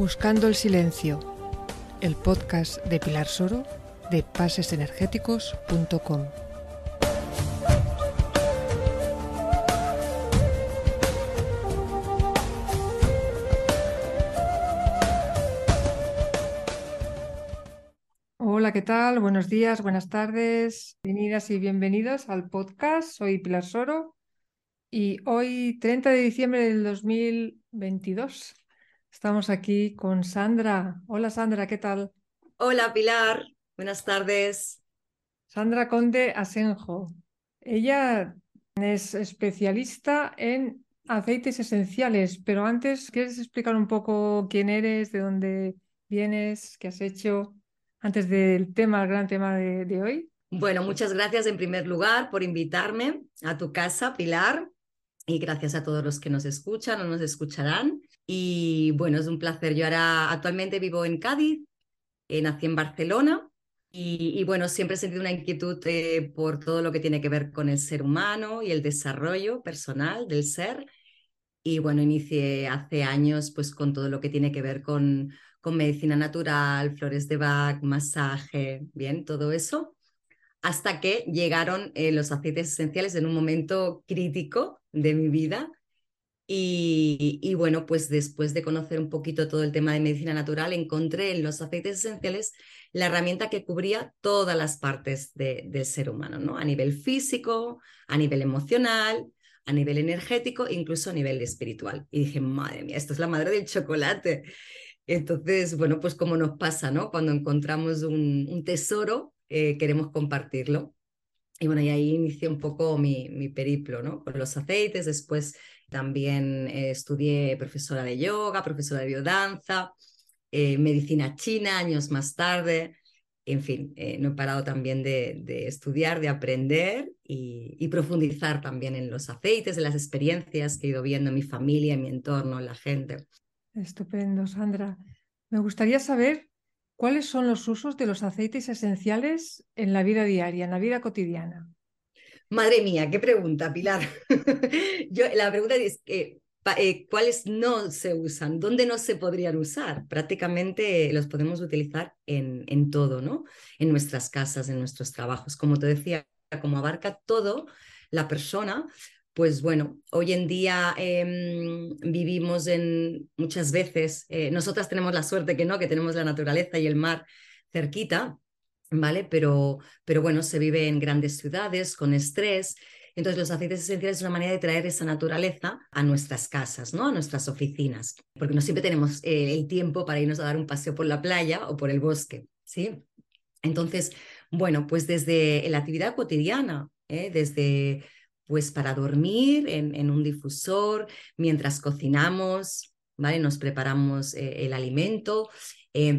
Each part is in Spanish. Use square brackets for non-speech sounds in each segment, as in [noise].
Buscando el Silencio, el podcast de Pilar Soro de pasesenergéticos.com. Hola, ¿qué tal? Buenos días, buenas tardes, bienvenidas y bienvenidos al podcast. Soy Pilar Soro y hoy, 30 de diciembre del 2022, estamos aquí con Sandra. Hola Sandra, ¿qué tal? Hola Pilar, buenas tardes. Sandra Conde Asenjo. Ella es especialista en aceites esenciales, pero antes, ¿quieres explicar un poco quién eres, de dónde vienes, qué has hecho, antes del tema, el gran tema de, de hoy? Bueno, muchas gracias en primer lugar por invitarme a tu casa, Pilar, y gracias a todos los que nos escuchan o nos escucharán. Y bueno, es un placer. Yo ahora actualmente vivo en Cádiz, eh, nací en Barcelona y, bueno, siempre he sentido una inquietud eh, por todo lo que tiene que ver con el ser humano y el desarrollo personal del ser. Y bueno, inicié hace años pues con todo lo que tiene que ver con, con medicina natural, flores de Bach, masaje, bien, todo eso, hasta que llegaron eh, los aceites esenciales en un momento crítico de mi vida y, bueno, pues después de conocer un poquito todo el tema de medicina natural, encontré en los aceites esenciales la herramienta que cubría todas las partes del ser humano, ¿no? A nivel físico, a nivel emocional, a nivel energético, incluso a nivel espiritual. Y dije, madre mía, esto es la madre del chocolate. Entonces, bueno, pues como nos pasa, ¿no? Cuando encontramos un, tesoro, eh, queremos compartirlo. Y bueno, y ahí inicié un poco mi, mi periplo, ¿no? Con los aceites, después también eh, estudié profesora de yoga, profesora de biodanza, eh, medicina china años más tarde. En fin, eh, no he parado también de, estudiar, de aprender y, profundizar también en los aceites, en las experiencias que he ido viendo en mi familia, en mi entorno, en la gente. Estupendo, Sandra. Me gustaría saber cuáles son los usos de los aceites esenciales en la vida diaria, en la vida cotidiana. Madre mía, qué pregunta, Pilar. [laughs] La pregunta es eh, cuáles no se usan, dónde no se podrían usar. Prácticamente los podemos utilizar en, en todo, ¿no? En nuestras casas, en nuestros trabajos. Como te decía, como abarca todo la persona, pues bueno, hoy en día em, vivimos en muchas veces, eh, nosotras tenemos la suerte que no, que tenemos la naturaleza y el mar cerquita, ¿vale? Pero, pero bueno, se vive en grandes ciudades con estrés. Entonces, los aceites esenciales es una manera de traer esa naturaleza a nuestras casas, ¿no? A nuestras oficinas, porque no siempre tenemos eh, el tiempo para irnos a dar un paseo por la playa o por el bosque, ¿sí? Entonces, bueno, pues desde la actividad cotidiana, ¿eh? desde pues para dormir en, un difusor, mientras cocinamos, ¿vale? Nos preparamos eh, el alimento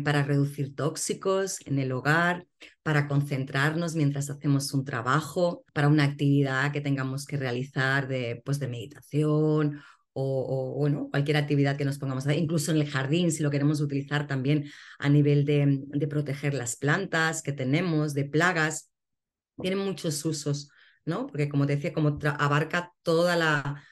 para reducir tóxicos en el hogar, para concentrarnos mientras hacemos un trabajo, para una actividad que tengamos que realizar de, pues, de meditación o, bueno, cualquier actividad que nos pongamos a hacer, incluso en el jardín, si lo queremos utilizar también a nivel de, de proteger las plantas que tenemos, de plagas, tiene muchos usos, ¿no? Porque como te decía, como abarca toda la,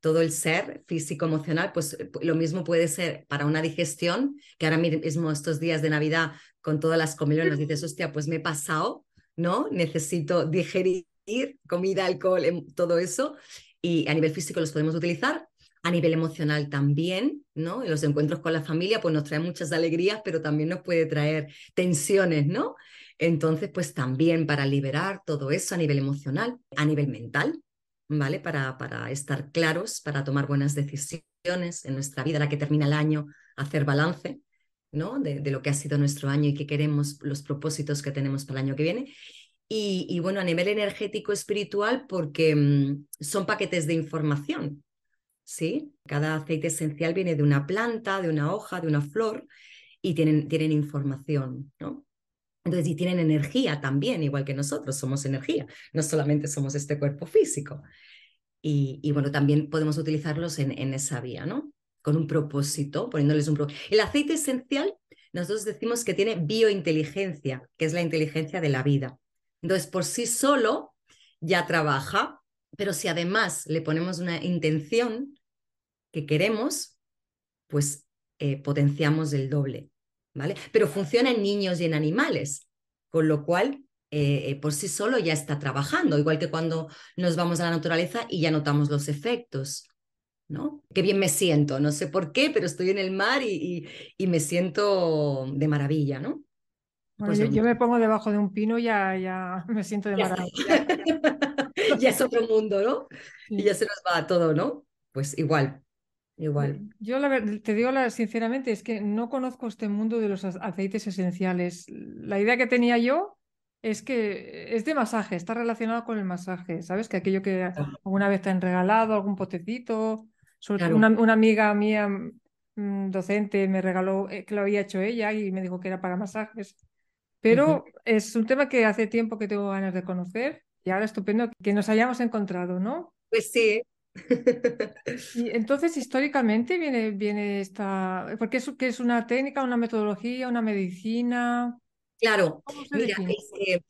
todo el ser físico, emocional, pues eh, lo mismo puede ser para una digestión, que ahora mismo estos días de Navidad con todas las comilonas dices, [laughs] hostia, pues me he pasado, ¿no? Necesito digerir comida, alcohol, em, todo eso. Y a nivel físico los podemos utilizar, a nivel emocional también, ¿no? En los encuentros con la familia, pues nos trae muchas alegrías, pero también nos puede traer tensiones, ¿no? Entonces, pues también para liberar todo eso a nivel emocional, a nivel mental, ¿vale? Para, para estar claros, para tomar buenas decisiones en nuestra vida, la que termina el año, hacer balance, ¿no? De, lo que ha sido nuestro año y que queremos, los propósitos que tenemos para el año que viene. Y, bueno, a nivel energético espiritual, porque mm, son paquetes de información, ¿sí? Cada aceite esencial viene de una planta, de una hoja, de una flor y tienen, tienen información, ¿no? Entonces, y tienen energía también, igual que nosotros, somos energía, no solamente somos este cuerpo físico. Y, bueno, también podemos utilizarlos en, esa vía, ¿no? Con un propósito, poniéndoles un propósito. El aceite esencial, nosotros decimos que tiene biointeligencia, que es la inteligencia de la vida. Entonces, por sí solo ya trabaja, pero si además le ponemos una intención que queremos, pues eh, potenciamos el doble, ¿vale? Pero funciona en niños y en animales, con lo cual eh, eh, por sí solo ya está trabajando, igual que cuando nos vamos a la naturaleza y ya notamos los efectos. ¿no? Qué bien me siento, no sé por qué, pero estoy en el mar y, y, me siento de maravilla, ¿no? Pues yo, me pongo debajo de un pino y ya, ya [laughs] me siento de maravilla. [laughs] ya es otro mundo, ¿no? Y ya se nos va todo, ¿no? Pues igual, igual. Yo la te digo sinceramente, es que no conozco este mundo de los aceites esenciales. La idea que tenía yo es que es de masaje, está relacionado con el masaje, ¿sabes? Que aquello que alguna vez te han regalado, algún potecito, una, amiga mía mm, docente me regaló eh, que lo había hecho ella y me dijo que era para masajes. Pero es un tema que hace tiempo que tengo ganas de conocer y ahora estupendo que nos hayamos encontrado, ¿no? Pues sí. [laughs] y entonces, históricamente viene, viene esta. Porque es, que es una técnica, una metodología, una medicina. Claro, mira,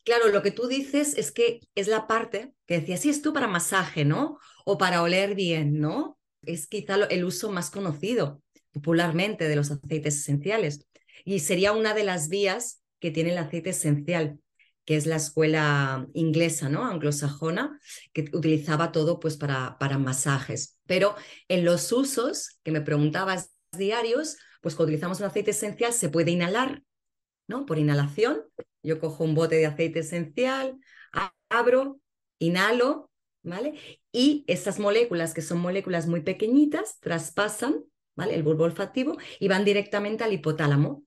claro, lo que tú dices es que es la parte que decías, sí, es tú para masaje, ¿no? O para oler bien, ¿no? es quizá el uso más conocido popularmente de los aceites esenciales y sería una de las vías que tiene el aceite esencial que es la escuela inglesa, ¿no? Anglosajona, que utilizaba todo pues para, para masajes. Pero en los usos que me preguntabas diarios, pues cuando utilizamos un aceite esencial se puede inhalar, ¿no? Por inhalación. Yo cojo un bote de aceite esencial, abro, inhalo, ¿vale? Y estas moléculas, que son moléculas muy pequeñitas, traspasan, ¿vale? El bulbo olfativo y van directamente al hipotálamo,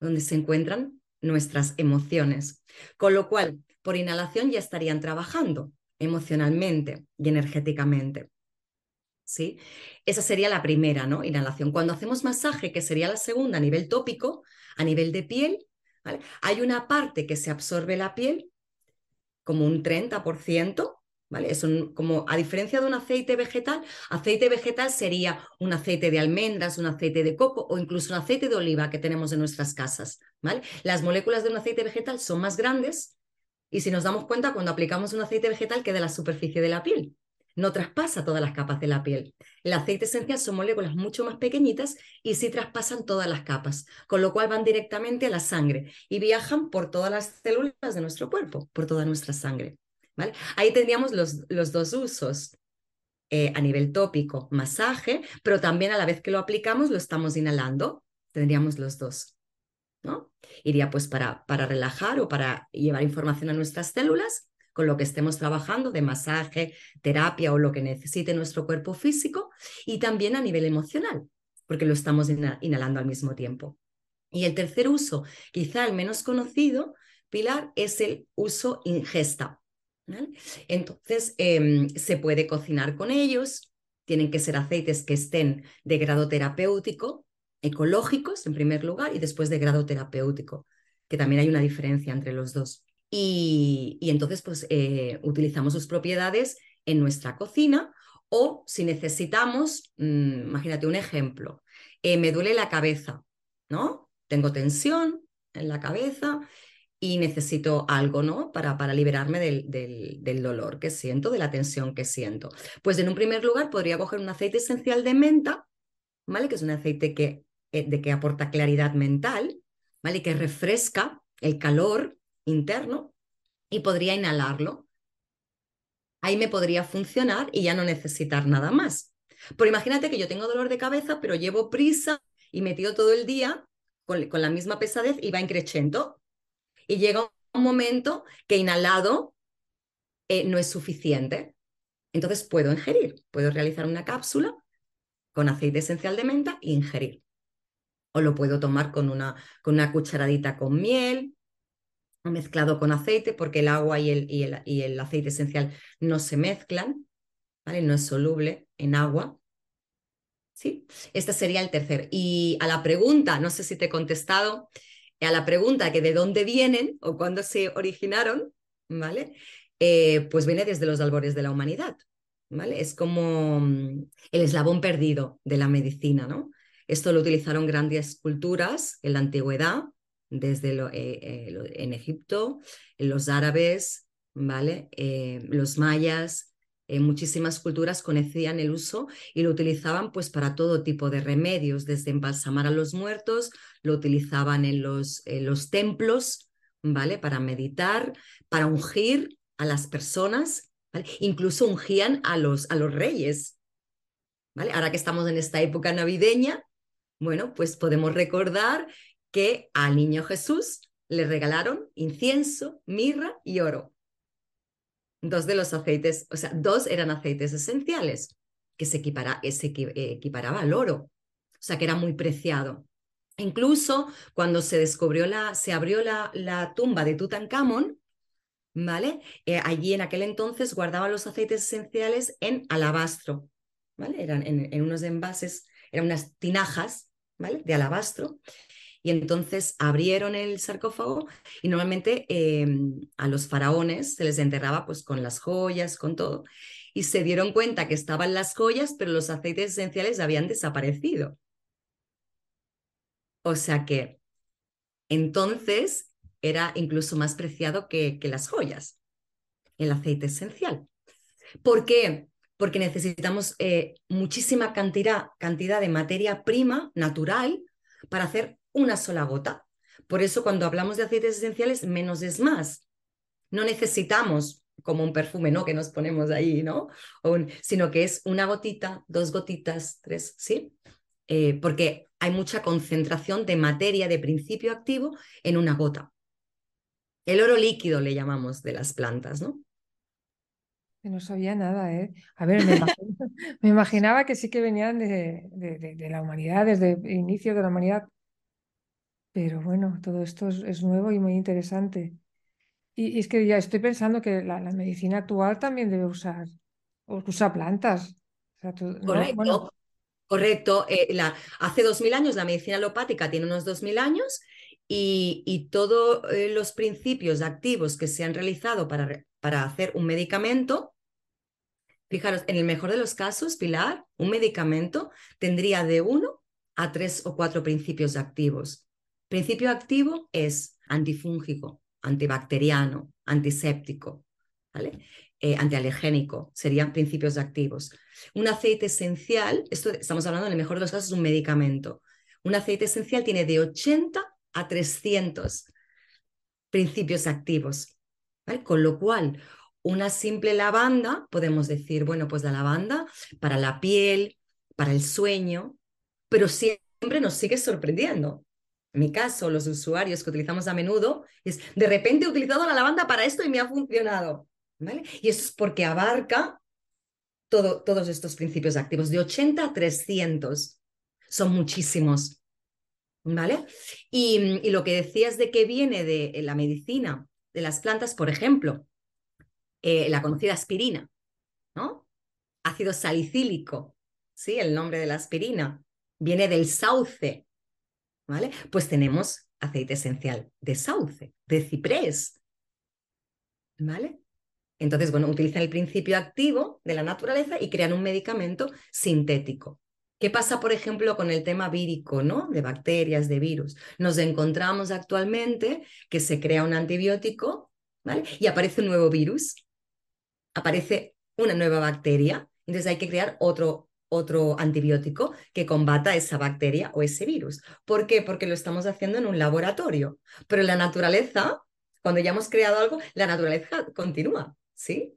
donde se encuentran nuestras emociones. Con lo cual, por inhalación ya estarían trabajando emocionalmente y energéticamente. ¿Sí? Esa sería la primera, ¿no? Inhalación. Cuando hacemos masaje, que sería la segunda a nivel tópico, a nivel de piel, hay una parte que se absorbe la piel, como un 30%, Es como, a diferencia de un aceite vegetal, aceite vegetal sería un aceite de almendras, un aceite de coco o incluso un aceite de oliva que tenemos en nuestras casas. Las moléculas de un aceite vegetal son más grandes y si nos damos cuenta, cuando aplicamos un aceite vegetal queda la superficie de la piel, no traspasa todas las capas de la piel. El aceite esencial son moléculas mucho más pequeñitas y sí traspasan todas las capas, con lo cual van directamente a la sangre y viajan por todas las células de nuestro cuerpo, por toda nuestra sangre. Ahí tendríamos los, los dos usos. Eh, a nivel tópico, masaje, pero también a la vez que lo aplicamos lo estamos inhalando, tendríamos los dos. ¿no? Iría pues para, para relajar o para llevar información a nuestras células con lo que estemos trabajando de masaje, terapia o lo que necesite nuestro cuerpo físico y también a nivel emocional, porque lo estamos inhalando al mismo tiempo. Y el tercer uso, quizá el menos conocido, Pilar, es el uso ingesta. Entonces, em, se puede cocinar con ellos, tienen que ser aceites que estén de grado terapéutico, ecológicos en primer lugar y después de grado terapéutico, que también hay una diferencia entre los dos. Y, entonces, pues eh, utilizamos sus propiedades en nuestra cocina o si necesitamos, mm, imagínate un ejemplo, eh, me duele la cabeza, ¿no? Tengo tensión en la cabeza y necesito algo, ¿no? Para, para liberarme del, del, dolor que siento, de la tensión que siento. Pues en un primer lugar podría coger un aceite esencial de menta, ¿vale? Que es un aceite que, eh, de que aporta claridad mental, ¿vale? Que refresca el calor interno y podría inhalarlo. Ahí me podría funcionar y ya no necesitar nada más. Pero imagínate que yo tengo dolor de cabeza, pero llevo prisa y metido todo el día con, con la misma pesadez y va increciendo y llega un momento que inhalado eh, no es suficiente. Entonces puedo ingerir, puedo realizar una cápsula con aceite esencial de menta e ingerir. O lo puedo tomar con una, con una cucharadita con miel, mezclado con aceite, porque el agua y el, y el, y el aceite esencial no se mezclan, ¿vale? No es soluble en agua. ¿Sí? Este sería el tercer. Y a la pregunta, no sé si te he contestado, a la pregunta que de dónde vienen o cuándo se originaron, ¿vale? Eh, pues viene desde los albores de la humanidad, ¿vale? Es como mm, el eslabón perdido de la medicina, ¿no? Esto lo utilizaron grandes culturas en la antigüedad, desde lo, eh, eh, en Egipto, los árabes, ¿vale? los mayas, eh, muchísimas culturas conocían el uso y lo utilizaban pues para todo tipo de remedios, desde embalsamar a los muertos, lo utilizaban en los, los templos, ¿vale? Para meditar, para ungir a las personas, incluso ungían a los, a los reyes. ¿vale? Ahora que estamos en esta época navideña, bueno, pues podemos recordar que al niño Jesús le regalaron incienso, mirra y oro. Dos de los aceites, o sea, dos eran aceites esenciales que se, equipara, se equiparaba al oro, o sea, que era muy preciado. Incluso cuando se descubrió la, se abrió la, la tumba de Tutankamón, ¿vale? Eh, allí en aquel entonces guardaban los aceites esenciales en alabastro, ¿vale? Eran en, unos envases, eran unas tinajas, ¿vale? De alabastro. Y entonces abrieron el sarcófago y normalmente em, a los faraones se les enterraba pues con las joyas, con todo. Y se dieron cuenta que estaban las joyas, pero los aceites esenciales habían desaparecido. O sea que entonces era incluso más preciado que, que las joyas, el aceite esencial. ¿Por qué? Porque necesitamos eh, muchísima cantidad, cantidad de materia prima natural para hacer una sola gota. Por eso cuando hablamos de aceites esenciales, menos es más. No necesitamos como un perfume, ¿no? Que nos ponemos ahí, ¿no? sino que es una gotita, dos gotitas, tres, ¿sí? Eh, porque hay mucha concentración de materia de principio activo en una gota. El oro líquido le llamamos de las plantas, ¿no? No sabía nada, ¿eh? A ver, me, [laughs] imaginaba que sí que venían de, de, la humanidad, desde el inicio de la humanidad. Pero bueno, todo esto es, nuevo y muy interesante. Y, es que ya estoy pensando que la, medicina actual también debe usar, usa plantas. Correcto. Correcto. Eh, hace dos mil años la medicina alopática tiene unos dos mil años y, y todos eh, los principios activos que se han realizado para, para hacer un medicamento, fijaros, en el mejor de los casos, Pilar, un medicamento tendría de uno a tres o cuatro principios activos. Principio activo es antifúngico, antibacteriano, antiséptico, ¿vale? Eh, antialergénico, serían principios activos. Un aceite esencial, esto estamos hablando en el mejor de los casos, un medicamento. Un aceite esencial tiene de 80 a 300 principios activos. Con lo cual, una simple lavanda, podemos decir, bueno, pues la lavanda para la piel, para el sueño, pero siempre nos sigue sorprendiendo. Mi caso, los usuarios que utilizamos a menudo, es de repente he utilizado la lavanda para esto y me ha funcionado. Y eso es porque abarca todo, todos estos principios activos, de 80 a 300. Son muchísimos. ¿Vale? Y, lo que decías de que viene de la medicina, de las plantas, por ejemplo, eh, la conocida aspirina, ¿no? Ácido salicílico, ¿sí? El nombre de la aspirina viene del sauce, ¿vale? Pues tenemos aceite esencial de sauce, de ciprés, ¿vale? Entonces, bueno, utilizan el principio activo de la naturaleza y crean un medicamento sintético. ¿Qué pasa, por ejemplo, con el tema vírico, ¿no? De bacterias, de virus. Nos encontramos actualmente que se crea un antibiótico, ¿vale? Y aparece un nuevo virus, aparece una nueva bacteria, entonces hay que crear otro, otro antibiótico que combata esa bacteria o ese virus. ¿Por qué? Porque lo estamos haciendo en un laboratorio, pero la naturaleza, cuando ya hemos creado algo, la naturaleza continúa. ¿sí?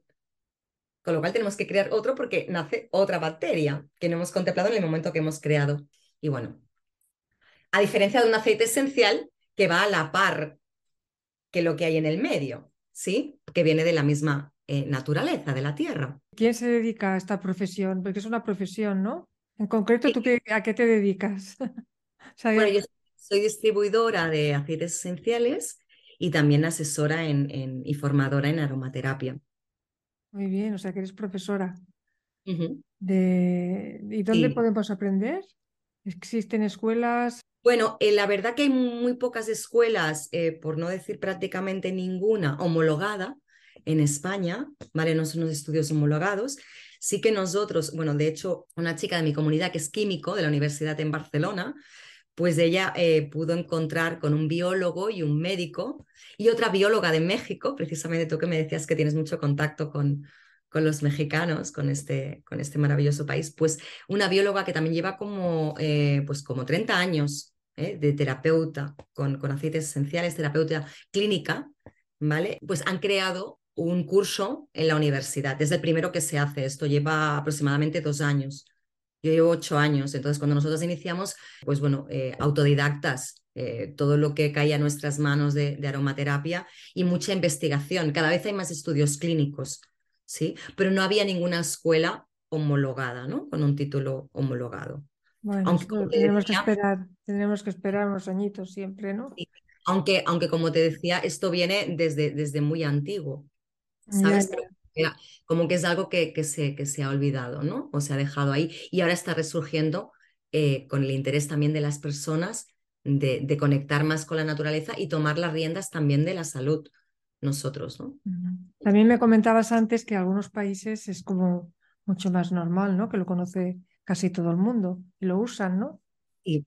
Con lo cual tenemos que crear otro porque nace otra bacteria que no hemos contemplado en el momento que hemos creado. Y bueno, a diferencia de un aceite esencial que va a la par que lo que hay en el medio, ¿sí? Que viene de la misma eh, naturaleza, de la tierra. ¿Quién se dedica a esta profesión? Porque es una profesión, ¿no? En concreto, ¿tú a qué te dedicas? [laughs] bueno, yo soy distribuidora de aceites esenciales y también asesora y formadora en aromaterapia. Muy bien, o sea que eres profesora. de... ¿Y dónde podemos aprender? ¿Existen escuelas? Bueno, eh, la verdad que hay muy pocas escuelas, eh, por no decir prácticamente ninguna, homologada en España, ¿vale? No son los estudios homologados. Sí que nosotros, bueno, de hecho, una chica de mi comunidad que es químico de la Universidad en Barcelona, pues ella eh, pudo encontrar con un biólogo y un médico y otra bióloga de México, precisamente tú que me decías que tienes mucho contacto con, con los mexicanos, con este, con este maravilloso país, pues una bióloga que también lleva como, eh, pues como 30 años ¿eh? de terapeuta con, con aceites esenciales, terapeuta clínica, ¿vale? Pues han creado un curso en la universidad. Es el primero que se hace. Esto lleva aproximadamente dos años. Yo llevo ocho años. Entonces, cuando nosotros iniciamos, pues bueno, eh, autodidactas, todo lo que caía a nuestras manos de, de, aromaterapia y mucha investigación. Cada vez hay más estudios clínicos ¿sí? Pero no había ninguna escuela homologada, ¿no? Con un título homologado. Bueno, aunque, tendremos, que esperar, tendremos que esperar unos añitos siempre, ¿no? Aunque, aunque, como te decía, esto viene desde, desde muy antiguo, ¿sabes? Como que es algo que, que, se, que se ha olvidado, ¿no? O se ha dejado ahí y ahora está resurgiendo eh, con el interés también de las personas de, de, conectar más con la naturaleza y tomar las riendas también de la salud nosotros, ¿no? También me comentabas antes que algunos países es como mucho más normal, ¿no? Que lo conoce casi todo el mundo y lo usan, ¿no? Sí,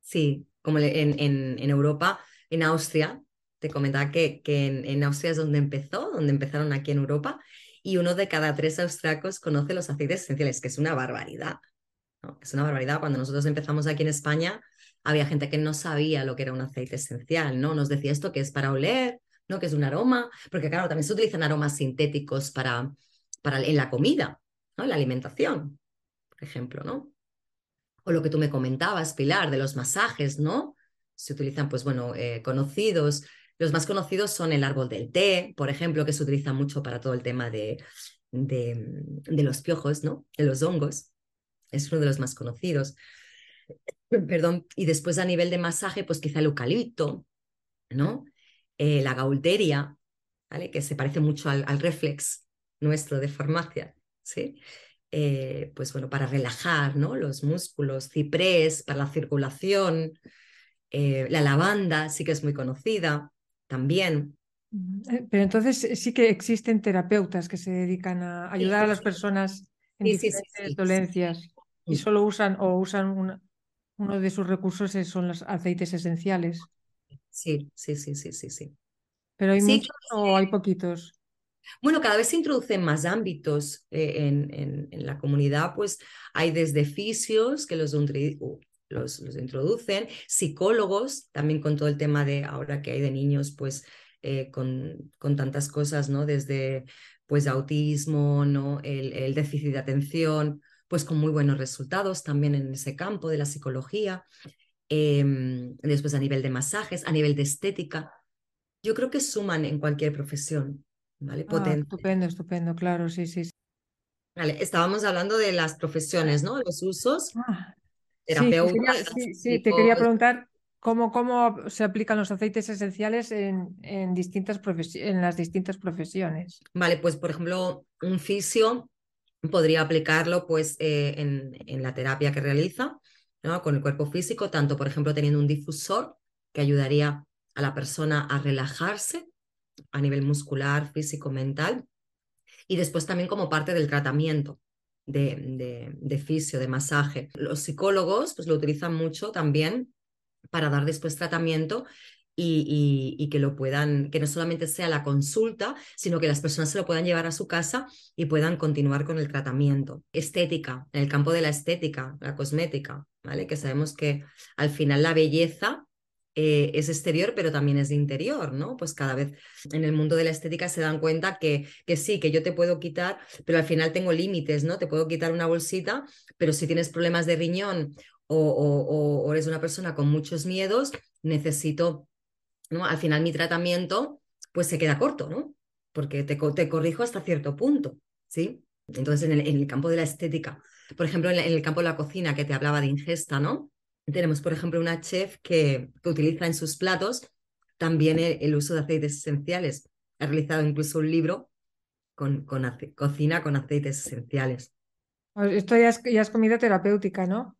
sí. como en, en, en Europa, en Austria, te comentaba que, que en, en, Austria es donde empezó, donde empezaron aquí en Europa, y uno de cada tres austriacos conoce los aceites esenciales, que es una barbaridad. Es una barbaridad. Cuando nosotros empezamos aquí en España, había gente que no sabía lo que era un aceite esencial, ¿no? Nos decía esto que es para oler, ¿no? Que es un aroma, porque claro, también se utilizan aromas sintéticos para, para en la comida, ¿no? En la alimentación, por ejemplo, ¿no? O lo que tú me comentabas, Pilar, de los masajes, ¿no? Se utilizan, pues bueno, eh, conocidos. Los más conocidos son el árbol del té, por ejemplo, que se utiliza mucho para todo el tema de, de, los piojos, ¿no? De los hongos. Es uno de los más conocidos. [clears throat] Perdón. Y después a nivel de masaje, pues quizá el eucalipto, ¿no? Eh, la gaulteria, ¿vale? que se parece mucho al, reflex nuestro de farmacia, ¿sí? Eh, pues bueno, para relajar ¿no? los músculos, ciprés para la circulación, eh, la lavanda sí que es muy conocida también. Pero entonces sí que existen terapeutas que se dedican a ayudar a las personas en diferentes dolencias y solo usan o usan uno de sus recursos son los aceites esenciales. Sí, sí, sí, sí, sí, sí. ¿Pero hay muchos o hay poquitos? Bueno, cada vez se introducen más ámbitos eh, en, en, la comunidad, pues hay desde fisios que los, los, los, introducen, psicólogos, también con todo el tema de ahora que hay de niños, pues eh, con, con, tantas cosas, ¿no? Desde pues autismo, ¿no? El, el, déficit de atención, pues con muy buenos resultados también en ese campo de la psicología. Em, después a nivel de masajes, a nivel de estética. Yo creo que suman en cualquier profesión, ¿vale? Ah, estupendo, estupendo, claro, sí, sí. Vale, estábamos hablando de las profesiones, ¿no? Los usos. Ah, Sí, sí, te quería preguntar cómo, cómo se aplican los aceites esenciales en, en, distintas en las distintas profesiones. Vale, pues por ejemplo, un fisio podría aplicarlo pues eh, en, en la terapia que realiza con el cuerpo físico, tanto por ejemplo teniendo un difusor que ayudaría a la persona a relajarse a nivel muscular, físico, mental, y después también como parte del tratamiento de, de, fisio, de masaje. Los psicólogos pues, lo utilizan mucho también para dar después tratamiento y, que lo puedan, que no solamente sea la consulta, sino que las personas se lo puedan llevar a su casa y puedan continuar con el tratamiento. Estética, en el campo de la estética, la cosmética, ¿vale? Que sabemos que al final la belleza eh, es exterior, pero también es de interior, ¿no? Pues cada vez en el mundo de la estética se dan cuenta que, que sí, que yo te puedo quitar, pero al final tengo límites, ¿no? Te puedo quitar una bolsita, pero si tienes problemas de riñón o, o, o eres una persona con muchos miedos, necesito ¿no? Al final mi tratamiento pues se queda corto, ¿no? Porque te, te corrijo hasta cierto punto, ¿sí? Entonces, en el, campo de la estética, por ejemplo, en el, campo de la cocina que te hablaba de ingesta, ¿no? Tenemos, por ejemplo, una chef que, que utiliza en sus platos también el, uso de aceites esenciales. Ha realizado incluso un libro con, con cocina con aceites esenciales. Pues esto ya es, ya es comida terapéutica, ¿no?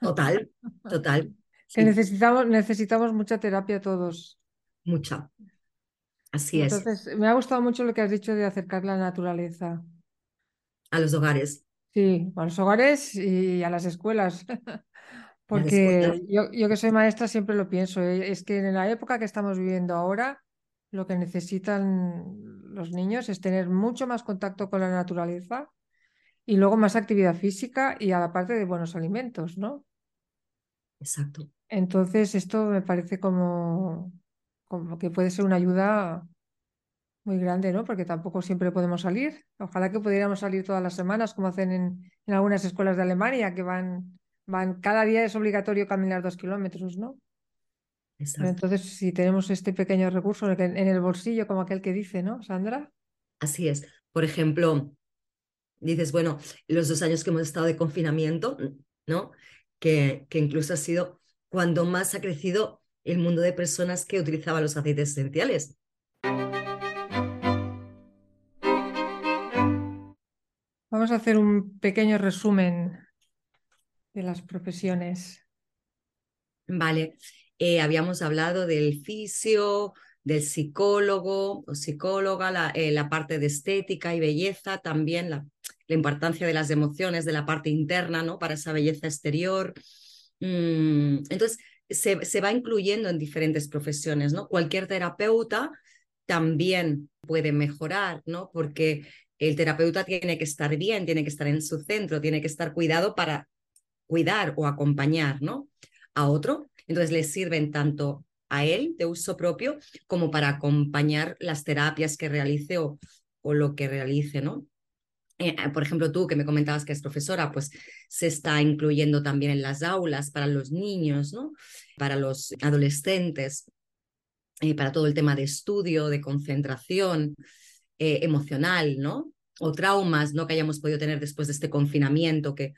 Total, total. [laughs] Que necesitamos, necesitamos mucha terapia todos mucha. Así es. Entonces, me ha gustado mucho lo que has dicho de acercar la naturaleza. A los hogares. Sí, a los hogares y a las escuelas. [laughs] Porque Yo, yo, que soy maestra siempre lo pienso. ¿eh? Es que en la época que estamos viviendo ahora, lo que necesitan los niños es tener mucho más contacto con la naturaleza y luego más actividad física y a la parte de buenos alimentos, ¿no? Exacto. Entonces, esto me parece como, como que puede ser una ayuda muy grande, ¿no? Porque tampoco siempre podemos salir. Ojalá que pudiéramos salir todas las semanas, como hacen en, en algunas escuelas de Alemania, que van, van, cada día es obligatorio caminar dos kilómetros, ¿no? Exacto. entonces, si tenemos este pequeño recurso en el bolsillo, como aquel que dice, ¿no, Sandra? Así es. Por ejemplo, dices, bueno, los dos años que hemos estado de confinamiento, ¿no? Que, que incluso ha sido cuando más ha crecido el mundo de personas que utilizaban los aceites esenciales. Vamos a hacer un pequeño resumen de las profesiones. Vale, eh, habíamos hablado del fisio, del psicólogo o psicóloga, la, eh, parte de estética y belleza, también la, la, importancia de las emociones, de la parte interna, ¿no? Para esa belleza exterior. Mm, entonces, se, se, va incluyendo en diferentes profesiones, ¿no? Cualquier terapeuta también puede mejorar, ¿no? Porque el terapeuta tiene que estar bien, tiene que estar en su centro, tiene que estar cuidado para cuidar o acompañar, ¿no? A otro. Entonces le sirven tanto a él de uso propio como para acompañar las terapias que realice o, lo que realice, ¿no? Eh, por ejemplo, tú que me comentabas que es profesora, pues se está incluyendo también en las aulas para los niños, ¿no? Para los adolescentes, eh, para todo el tema de estudio, de concentración eh, emocional, ¿no? O traumas, ¿no? Que hayamos podido tener después de este confinamiento, que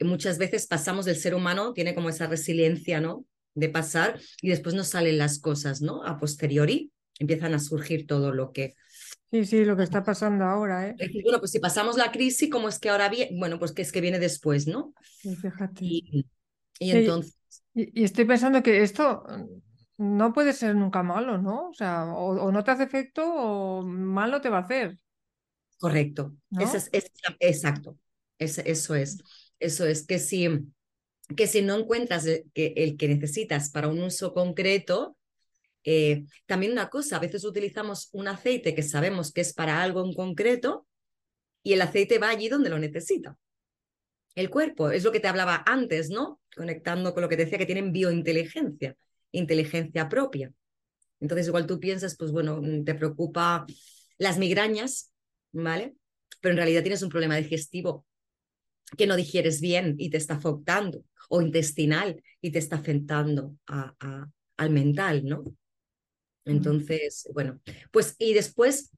muchas veces pasamos del ser humano, tiene como esa resiliencia, ¿no? De pasar y después nos salen las cosas, ¿no? A posteriori empiezan a surgir todo lo que, Sí, sí, lo que está pasando ahora, ¿eh? bueno, pues si pasamos la crisis, ¿cómo es que ahora viene? Bueno, pues que es que viene después, ¿no? Sí, fíjate. Y, y entonces... Y, y, estoy pensando que esto no puede ser nunca malo, ¿no? O sea, o, o no te hace efecto o malo te va a hacer. Correcto. ¿no? Ese es, exacto. Es, eso es. Eso es que si, que si no encuentras el que, el que necesitas para un uso concreto, eh, también una cosa, a veces utilizamos un aceite que sabemos que es para algo en concreto y el aceite va allí donde lo necesita. El cuerpo, es lo que te hablaba antes, ¿no? Conectando con lo que te decía que tienen biointeligencia, inteligencia propia. Entonces, igual tú piensas, pues bueno, te preocupa las migrañas, ¿vale? Pero en realidad tienes un problema digestivo que no digieres bien y te está afectando, o intestinal y te está afectando a, a, al mental, ¿no? Entonces, bueno, pues y después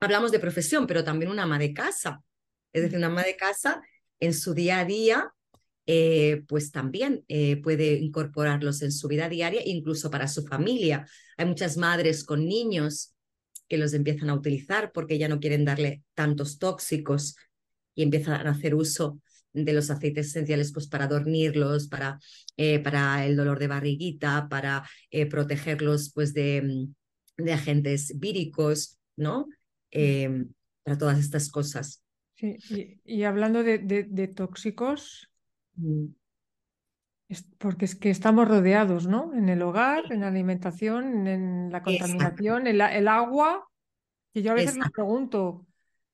hablamos de profesión, pero también una ama de casa. Es decir, una ama de casa en su día a día, eh, pues también eh, puede incorporarlos en su vida diaria, incluso para su familia. Hay muchas madres con niños que los empiezan a utilizar porque ya no quieren darle tantos tóxicos y empiezan a hacer uso de los aceites esenciales pues para dormirlos, para, eh, para el dolor de barriguita, para eh, protegerlos pues de, de, agentes víricos, ¿no? Eh, para todas estas cosas. Sí, y, y hablando de, de, de tóxicos, mm. es porque es que estamos rodeados, ¿no? En el hogar, en la alimentación, en la contaminación, el, el, agua. Y yo a veces Exacto. me pregunto,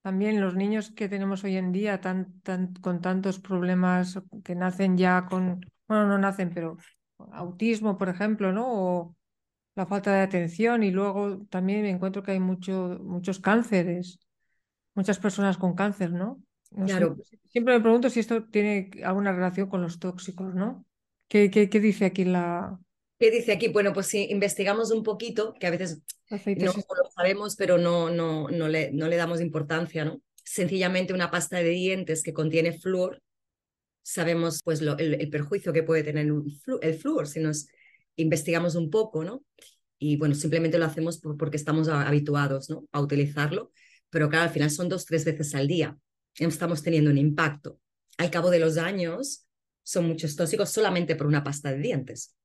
también los niños que tenemos hoy en día tan, tan, con tantos problemas que nacen ya con, bueno, no nacen, pero autismo, por ejemplo, ¿no? O la falta de atención y luego también me encuentro que hay mucho, muchos cánceres, muchas personas con cáncer, ¿no? no claro. Sé, siempre me pregunto si esto tiene alguna relación con los tóxicos, ¿no? ¿Qué, qué, qué dice aquí la, ¿Qué dice aquí? Bueno, pues si investigamos un poquito, que a veces Aceites. no lo sabemos, pero no, no, no, le, no le damos importancia, ¿no? Sencillamente una pasta de dientes que contiene flúor, sabemos pues lo, el, el, perjuicio que puede tener flu, el flúor si nos investigamos un poco, ¿no? Y bueno, simplemente lo hacemos por, porque estamos habituados, ¿no? A utilizarlo, pero claro, al final son dos, tres veces al día. Estamos teniendo un impacto. Al cabo de los años, son muchos tóxicos solamente por una pasta de dientes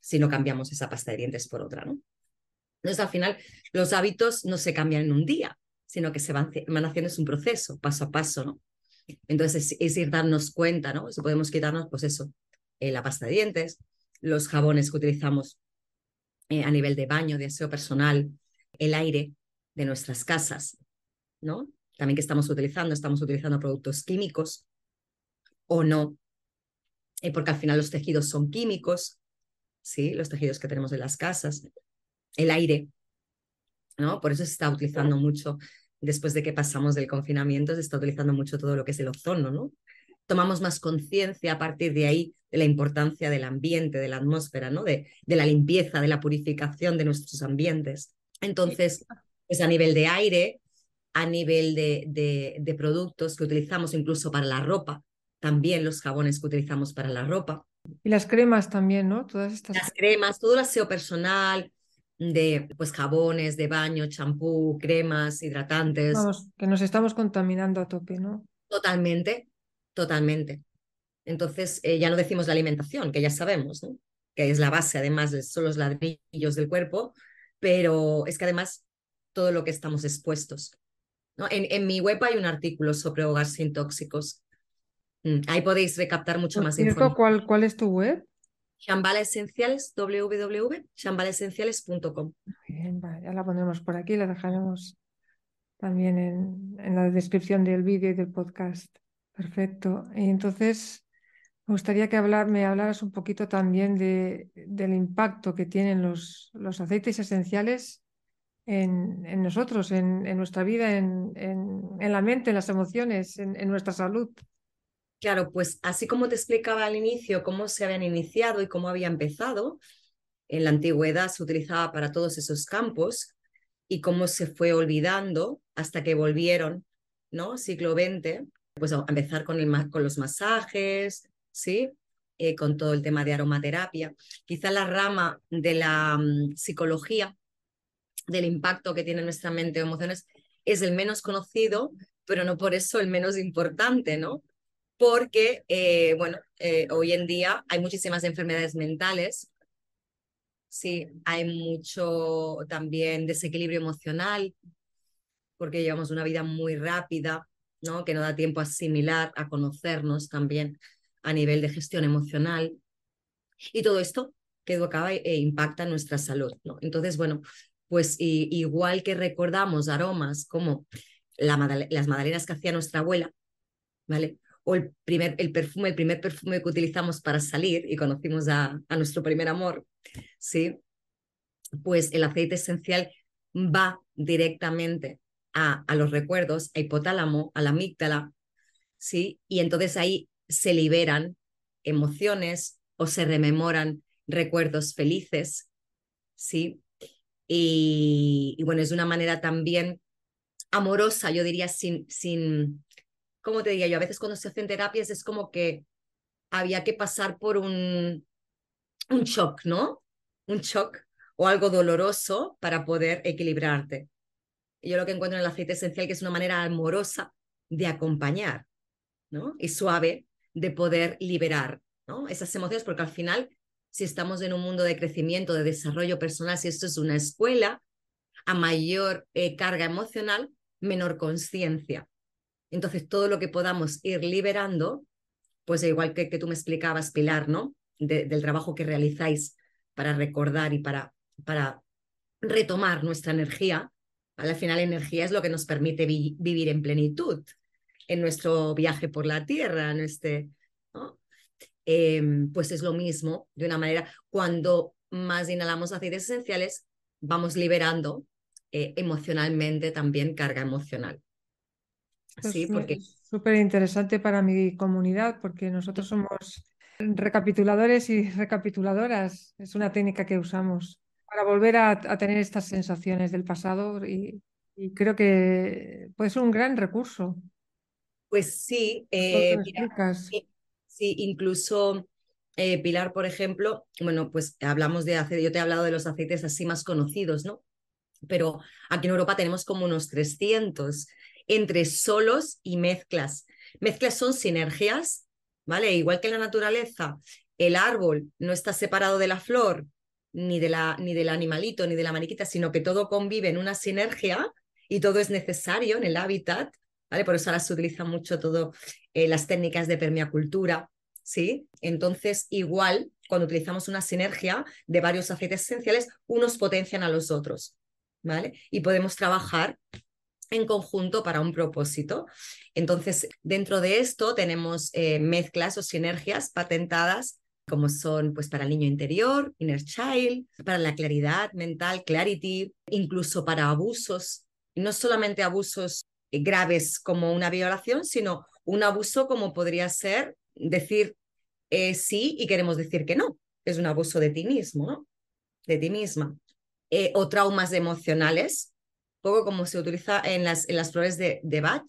si no cambiamos esa pasta de dientes por otra, ¿no? Entonces, al final, los hábitos no se cambian en un día, sino que se van, van haciendo es un proceso, paso a paso, ¿no? Entonces, es, es ir darnos cuenta, ¿no? Si podemos quitarnos, pues eso, eh, la pasta de dientes, los jabones que utilizamos eh, a nivel de baño, de aseo personal, el aire de nuestras casas, ¿no? También que estamos utilizando, estamos utilizando productos químicos o no, eh, porque al final los tejidos son químicos, ¿sí? Los tejidos que tenemos en las casas, el aire, ¿no? Por eso se está utilizando mucho, después de que pasamos del confinamiento, se está utilizando mucho todo lo que es el ozono, ¿no? Tomamos más conciencia a partir de ahí de la importancia del ambiente, de la atmósfera, ¿no? De, de la limpieza, de la purificación de nuestros ambientes. Entonces, pues a nivel de aire, a nivel de, de, de productos que utilizamos incluso para la ropa, también los jabones que utilizamos para la ropa. Y las cremas también, ¿no? Todas estas. Las cremas, todo el aseo personal, de pues jabones, de baño, champú, cremas, hidratantes. Vamos, que nos estamos contaminando a tope, ¿no? Totalmente, totalmente. Entonces, eh, ya no decimos la alimentación, que ya sabemos, ¿no? que es la base, además, de, son los ladrillos del cuerpo, pero es que además todo lo que estamos expuestos. ¿no? En, en mi web hay un artículo sobre hogar sin tóxicos. Mm, ahí podéis recaptar mucho más información. ¿Cuál, ¿Cuál es tu web? Shambhala Esenciales, www.shambhalaesenciales.com. Bien, vale, ya la pondremos por aquí, la dejaremos también en, en la descripción del vídeo y del podcast. Perfecto. Y entonces, me gustaría que hablar, me hablaras un poquito también de, del impacto que tienen los, los aceites esenciales en, en nosotros, en, en, nuestra vida, en, la mente, en las emociones, en, nuestra salud. Claro, pues así como te explicaba al inicio cómo se habían iniciado y cómo había empezado, en la antigüedad se utilizaba para todos esos campos y cómo se fue olvidando hasta que volvieron, ¿no? Siglo XX, pues a empezar con, los masajes, ¿sí? Eh, con todo el tema de aromaterapia. Quizá la rama de la um, psicología, del impacto que tiene nuestra mente o emociones, es el menos conocido, pero no por eso el menos importante, ¿no? Porque, eh, bueno, eh, hoy en día hay muchísimas enfermedades mentales, sí, hay mucho también desequilibrio emocional, porque llevamos una vida muy rápida, ¿no? Que no da tiempo a asimilar, a conocernos también a nivel de gestión emocional. Y todo esto que acaba e impacta en nuestra salud, ¿no? Entonces, bueno, pues igual que recordamos aromas como la, las magdalenas que hacía nuestra abuela, ¿vale? O el primer, el perfume, el primer perfume que utilizamos para salir y conocimos a, a nuestro primer amor, ¿sí? Pues el aceite esencial va directamente a, a, los recuerdos, a hipotálamo, a la amígdala, ¿sí? Y entonces ahí se liberan emociones o se rememoran recuerdos felices, ¿sí? Y, bueno, es una manera también amorosa, yo diría, sin, sin, como te diría yo, a veces cuando se hacen terapias es como que había que pasar por un, un shock, ¿no? Un shock o algo doloroso para poder equilibrarte. Yo lo que encuentro en el aceite esencial que es una manera amorosa de acompañar, ¿no? Y suave de poder liberar, ¿no? Esas emociones, porque al final, si estamos en un mundo de crecimiento, de desarrollo personal, si esto es una escuela, a mayor eh, carga emocional, menor conciencia. Entonces, todo lo que podamos ir liberando, pues igual que, que tú me explicabas, Pilar, ¿no? del trabajo que realizáis para recordar y para, para retomar nuestra energía, al final energía es lo que nos permite vivir en plenitud en nuestro viaje por la Tierra, en este, em, pues es lo mismo, de una manera, cuando más inhalamos aceites esenciales, vamos liberando eh, emocionalmente también carga emocional. Sí, porque... Súper interesante para mi comunidad porque nosotros somos recapituladores y recapituladoras. Es una técnica que usamos para volver a, tener estas sensaciones del pasado y, creo que puede ser un gran recurso. Pues sí, eh, sí, incluso eh, Pilar, por ejemplo, bueno, pues hablamos de aceite, yo te he hablado de los aceites así más conocidos, ¿no? Pero aquí en Europa tenemos como unos 300 entre solos y mezclas. Mezclas son sinergias, ¿vale? Igual que en la naturaleza, el árbol no está separado de la flor, ni, de la, ni del animalito, ni de la mariquita, sino que todo convive en una sinergia y todo es necesario en el hábitat, ¿vale? Por eso ahora se utilizan mucho todo eh, las técnicas de permacultura, ¿sí? Entonces, igual, cuando utilizamos una sinergia de varios aceites esenciales, unos potencian a los otros, ¿vale? Y podemos trabajar en conjunto para un propósito. Entonces, dentro de esto tenemos eh, mezclas o sinergias patentadas como son pues para el niño interior, inner child, para la claridad mental, clarity, incluso para abusos, no solamente abusos graves como una violación, sino un abuso como podría ser decir eh, sí y queremos decir que no. Es un abuso de ti mismo. De ti misma. Eh, o traumas emocionales, poco como se utiliza en las, en las flores de, Bach,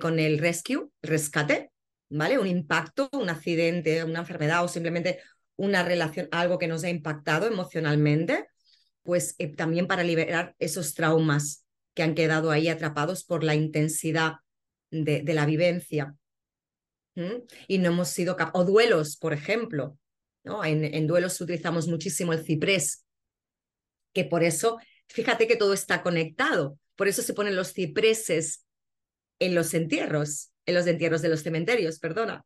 con el rescue, rescate, ¿vale? Un impacto, un accidente, una enfermedad o simplemente una relación, algo que nos ha impactado emocionalmente, pues eh, también para liberar esos traumas que han quedado ahí atrapados por la intensidad de, de la vivencia. Y no hemos sido capaces, o duelos, por ejemplo, ¿no? En, en duelos utilizamos muchísimo el ciprés, que por eso, fíjate que todo está conectado, por eso se ponen los cipreses en los entierros, en los entierros de los cementerios, perdona,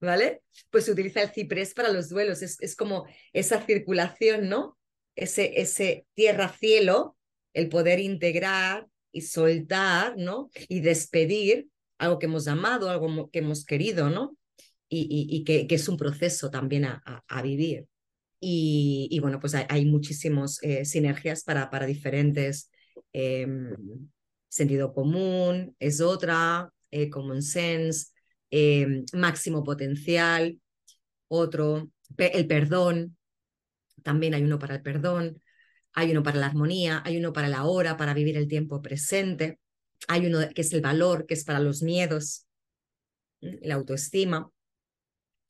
¿vale? Pues se utiliza el ciprés para los duelos, es, como esa circulación, ¿no? Ese, ese tierra-cielo, el poder integrar y soltar, ¿no? Y despedir algo que hemos amado, algo que hemos querido, ¿no? Y, que, es un proceso también a, vivir. Y, y, bueno, pues hay, hay muchísimas eh, sinergias para, para diferentes eh, sentido común, es otra, eh, common sense, eh, máximo potencial, otro, el perdón, también hay uno para el perdón, hay uno para la armonía, hay uno para la hora, para vivir el tiempo presente, hay uno que es el valor, que es para los miedos, la autoestima,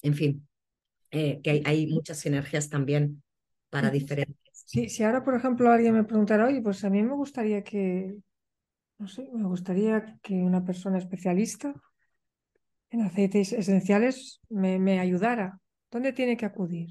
en fin, eh, que hay, hay, muchas sinergias también para diferentes. Sí, si ahora, por ejemplo, alguien me preguntara, oye, pues a mí me gustaría que, no sé, me gustaría que una persona especialista en aceites esenciales me, me ayudara. ¿Dónde tiene que acudir?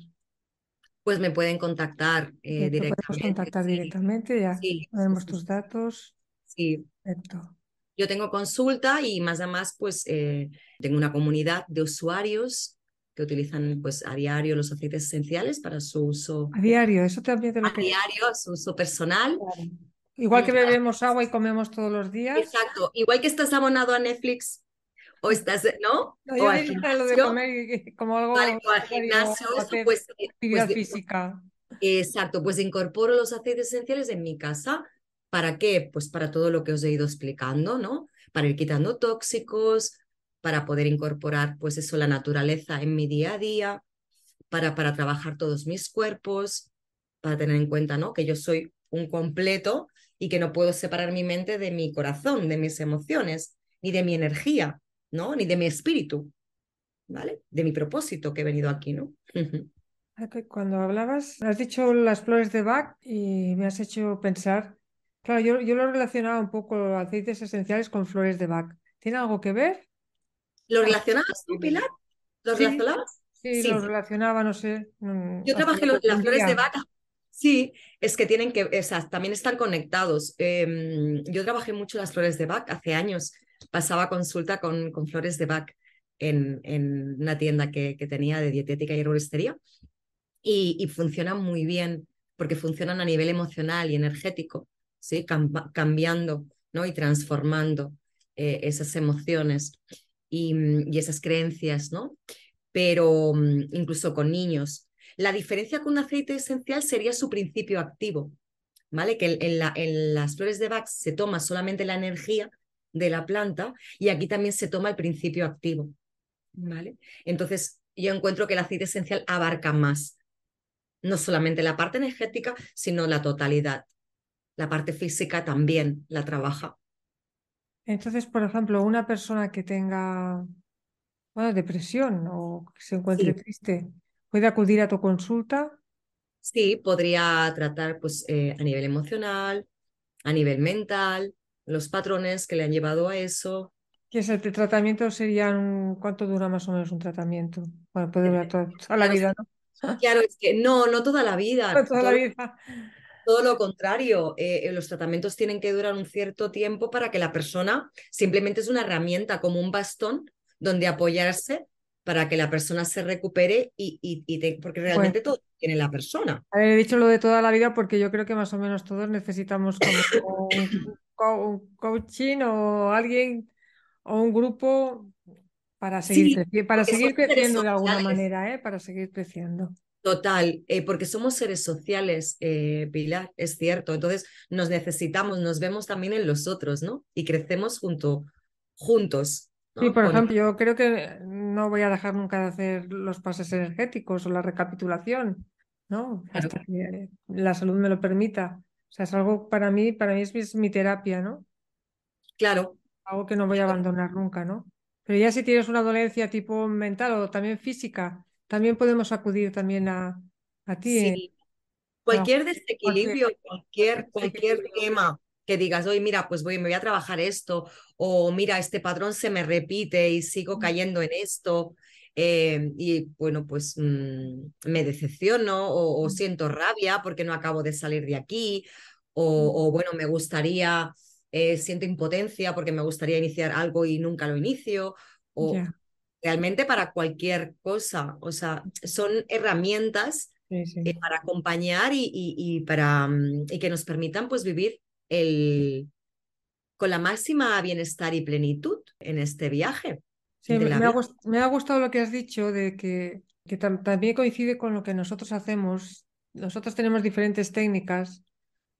Pues me pueden contactar eh, directamente. Podemos contactar sí. directamente, ya Sí, tenemos sí, tus datos. Sí, Perfecto. yo tengo consulta y más a más, pues eh, tengo una comunidad de usuarios que utilizan pues a diario los aceites esenciales para su uso A diario, eso también te lo a que... diario, su uso personal. Claro. Igual que bebemos agua y comemos todos los días. Exacto, igual que estás abonado a Netflix o estás, ¿no? No, o al diría lo de gimnasio, comer como algo vale, o al necesario, gimnasio, eso, hacer pues, eh, actividad pues, física. Exacto, pues incorporo los aceites esenciales en mi casa. ¿Para qué? Pues para todo lo que os he ido explicando, ¿no? Para ir quitando tóxicos, para poder incorporar, pues eso, la naturaleza en mi día a día, para, para trabajar todos mis cuerpos, para tener en cuenta, ¿no? Que yo soy un completo y que no puedo separar mi mente de mi corazón, de mis emociones, ni de mi energía, ¿no? Ni de mi espíritu, ¿vale? De mi propósito que he venido aquí, ¿no? Ah, Cuando hablabas, has dicho las flores de Bach y me has hecho pensar. Claro, yo, yo lo relacionaba un poco aceites esenciales con flores de Bach. ¿Tiene algo que ver? ¿Lo relacionabas tú, Pilar? ¿Lo Sí. relacionabas? Sí, Sí. lo relacionaba, no sé. Yo trabajé las flores de vaca. Sí, es que tienen que, esas también están conectados. Em, yo trabajé mucho las flores de Bach hace años. Pasaba consulta con, con flores de Bach en, en una tienda que, que tenía de dietética y herboristería y, y funcionan muy bien porque funcionan a nivel emocional y energético, ¿sí? Cam- cambiando ¿no? y transformando eh, esas emociones y, mm, y esas creencias, ¿no? Pero mm, incluso con niños. La diferencia con un aceite esencial sería su principio activo, ¿vale? Que en, en las flores de Bach se toma solamente la energía de la planta y aquí también se toma el principio activo, ¿vale? Entonces, yo encuentro que el aceite esencial abarca más, no solamente la parte energética, sino la totalidad. La parte física también la trabaja. Entonces, por ejemplo, una persona que tenga, bueno, depresión o que se encuentre Sí. triste, puede acudir a tu consulta. Sí, podría tratar pues, eh, a nivel emocional, a nivel mental, los patrones que le han llevado a eso. ¿Y ese t- tratamiento sería un- cuánto dura más o menos un tratamiento? Bueno, puede durar toda, toda la vida, ¿no? Claro, es que no, no toda la vida, [laughs] Toda la vida. Todo lo contrario. eh, eh, los tratamientos tienen que durar un cierto tiempo para que la persona simplemente es una herramienta, como un bastón donde apoyarse para que la persona se recupere y, y, porque realmente todo tiene la persona. he dicho lo de toda la vida porque yo creo que más o menos todos necesitamos como un, coaching o alguien o un grupo para seguir, para seguir creciendo de alguna manera, ¿eh? para seguir creciendo. Total, eh, porque somos seres sociales, eh, Pilar, es cierto. Entonces nos necesitamos, nos vemos también en los otros, ¿no? Y crecemos junto, juntos. Sí, por ejemplo, yo creo que no voy a dejar nunca de hacer los pases energéticos o la recapitulación, ¿no? Hasta que la salud me lo permita. O sea, es algo para mí, para mí es mi, terapia, ¿no? Claro. Algo que no voy a abandonar nunca, ¿no? Pero ya si tienes una dolencia tipo mental o también física, también podemos acudir también a, a ti. Sí. Cualquier desequilibrio, cualquier, [laughs] cualquier tema que digas, oye, mira, pues voy, me voy a trabajar esto, o mira, este patrón se me repite y sigo cayendo en esto, eh, y bueno, pues mm, me decepciono o, siento rabia porque no acabo de salir de aquí, o, bueno, me gustaría, eh, siento impotencia porque me gustaría iniciar algo y nunca lo inicio, o realmente para cualquier cosa. O sea, son herramientas eh, para acompañar y, para, mm, y que nos permitan pues vivir el, con la máxima bienestar y plenitud en este viaje. Sí, me, ha, gustado lo que has dicho de que, que también coincide con lo que nosotros hacemos. Nosotros tenemos diferentes técnicas,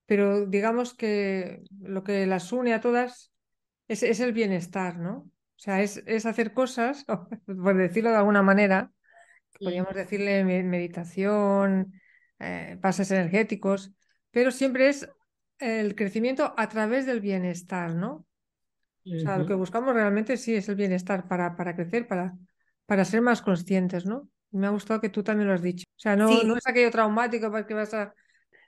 pero digamos que lo que las une a todas es, es el bienestar, ¿no? O sea, es, es hacer cosas, [laughs] por decirlo de alguna manera, podríamos decirle meditación, eh, pases energéticos, pero siempre es el crecimiento a través del bienestar, ¿no? O sea, lo que buscamos realmente sí es el bienestar para, para crecer, para, para ser más conscientes, ¿no? Me ha gustado que tú también lo has dicho. O sea, no, no es aquello traumático para que vas a.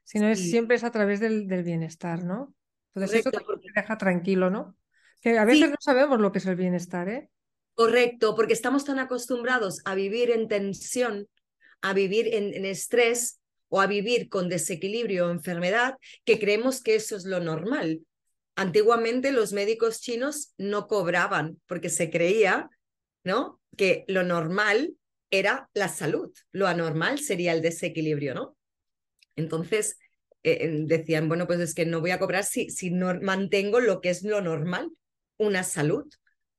sino es siempre es a través del, del bienestar, ¿no? Entonces eso te deja tranquilo, ¿no? Que a veces no sabemos lo que es el bienestar, ¿eh? Correcto, porque estamos tan acostumbrados a vivir en tensión, a vivir en, estrés o a vivir con desequilibrio o enfermedad, que creemos que eso es lo normal. Antiguamente los médicos chinos no cobraban porque se creía, ¿no? Que lo normal era la salud, lo anormal sería el desequilibrio, ¿no? Entonces eh, decían, bueno, pues es que no voy a cobrar si, si no mantengo lo que es lo normal una salud.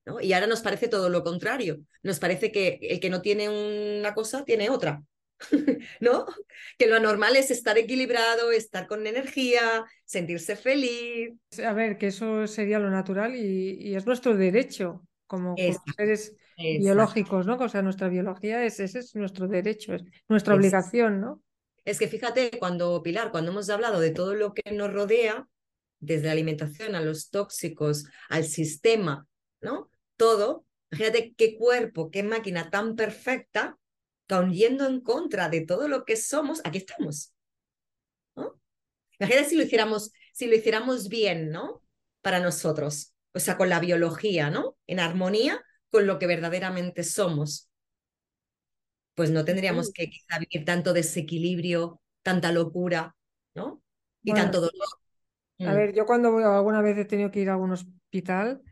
¿no? Y ahora nos parece todo lo contrario. Nos parece que el que no tiene una cosa tiene otra. [laughs] ¿No? Que lo normal es estar equilibrado, estar con energía, sentirse feliz. A ver, que eso sería lo natural y, es nuestro derecho como, seres biológicos, ¿no? O sea, nuestra biología es, ese es nuestro derecho, es nuestra obligación, ¿no? Es que fíjate, cuando Pilar, cuando hemos hablado de todo lo que nos rodea, desde la alimentación a los tóxicos, al sistema, ¿no? Todo, imagínate qué cuerpo, qué máquina tan perfecta, que yendo en contra de todo lo que somos, aquí estamos. ¿no? Imagínate si lo hiciéramos, si lo hiciéramos bien, ¿no? Para nosotros, o sea, con la biología, ¿no? En armonía con lo que verdaderamente somos. Pues no tendríamos que quizá vivir tanto desequilibrio, tanta locura, ¿no? Y tanto dolor. A mm. ver, yo cuando alguna vez he tenido que ir a un hospital,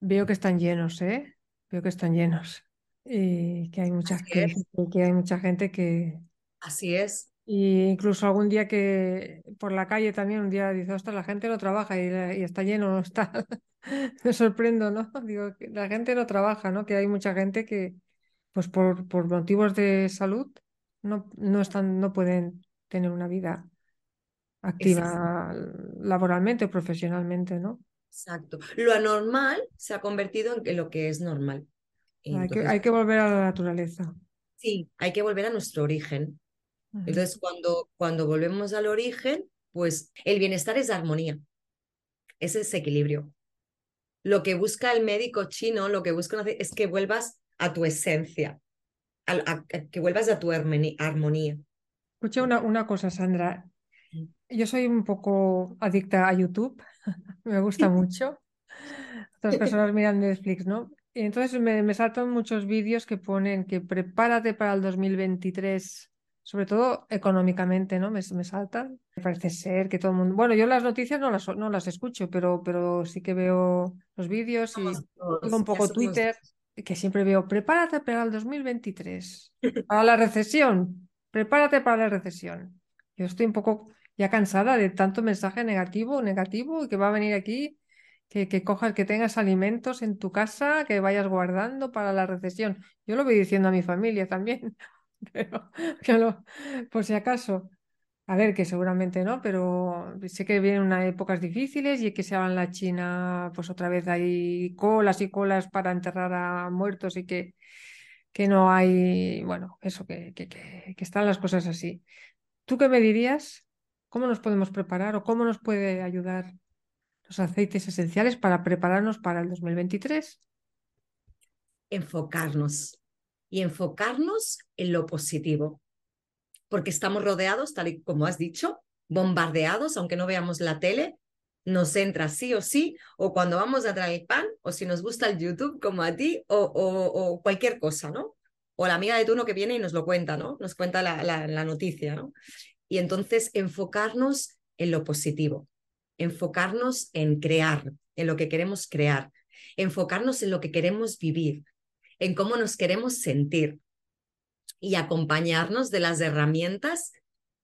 veo que están llenos, ¿eh? Veo que están llenos. Y que hay mucha gente, que hay mucha gente que. Así es. Y incluso algún día que por la calle también, un día dice, ostras, la gente no trabaja y, está lleno, [laughs] está. Me sorprendo, ¿no? Digo, que la gente no trabaja, ¿no? Que hay mucha gente que, pues por, por motivos de salud, no, no están, no pueden tener una vida activa laboralmente o profesionalmente, ¿no? Exacto. Lo anormal se ha convertido en lo que es normal. hay, que, hay, que, volver a la naturaleza. Sí, hay que volver a nuestro origen. Entonces, cuando, cuando volvemos al origen, pues el bienestar es armonía, es ese equilibrio. Lo que busca el médico chino, lo que busca es que vuelvas a tu esencia, que vuelvas a tu armonía. Escucha una, una cosa, Sandra. Yo soy un poco adicta a YouTube, [laughs] me gusta [laughs] mucho. Otras personas miran Netflix, ¿no? Y entonces me, saltan muchos vídeos que ponen que prepárate para el 2023, sobre todo económicamente, ¿no? Me, me saltan. Parece ser que todo el mundo. Bueno, yo las noticias no las, no las escucho, pero, pero sí que veo los vídeos y un poco Twitter. que siempre veo, prepárate para el 2023, para la recesión, prepárate para la recesión. Yo estoy un poco ya cansada de tanto mensaje negativo, negativo, que va a venir aquí, que, que cojas, que tengas alimentos en tu casa, que vayas guardando para la recesión. Yo lo voy diciendo a mi familia también, [laughs] pero lo, por si acaso. A ver, que seguramente no, pero sé que vienen unas épocas difíciles y que se va en la China, pues otra vez hay colas y colas para enterrar a muertos y que, que no hay, bueno, eso, que, que, que, están las cosas así. ¿Tú qué me dirías? ¿Cómo nos podemos preparar o cómo nos puede ayudar los aceites esenciales para prepararnos para el 2023? Enfocarnos y enfocarnos en lo positivo porque estamos rodeados, tal y como has dicho, bombardeados, aunque no veamos la tele, nos entra sí o sí, o cuando vamos a traer el pan, o si nos gusta el YouTube como a ti, o, o, cualquier cosa, ¿no? O la amiga de turno que viene y nos lo cuenta, ¿no? Nos cuenta la, la noticia, ¿no? Y entonces enfocarnos en lo positivo, enfocarnos en crear, en lo que queremos crear, enfocarnos en lo que queremos vivir, en cómo nos queremos sentir, y acompañarnos de las herramientas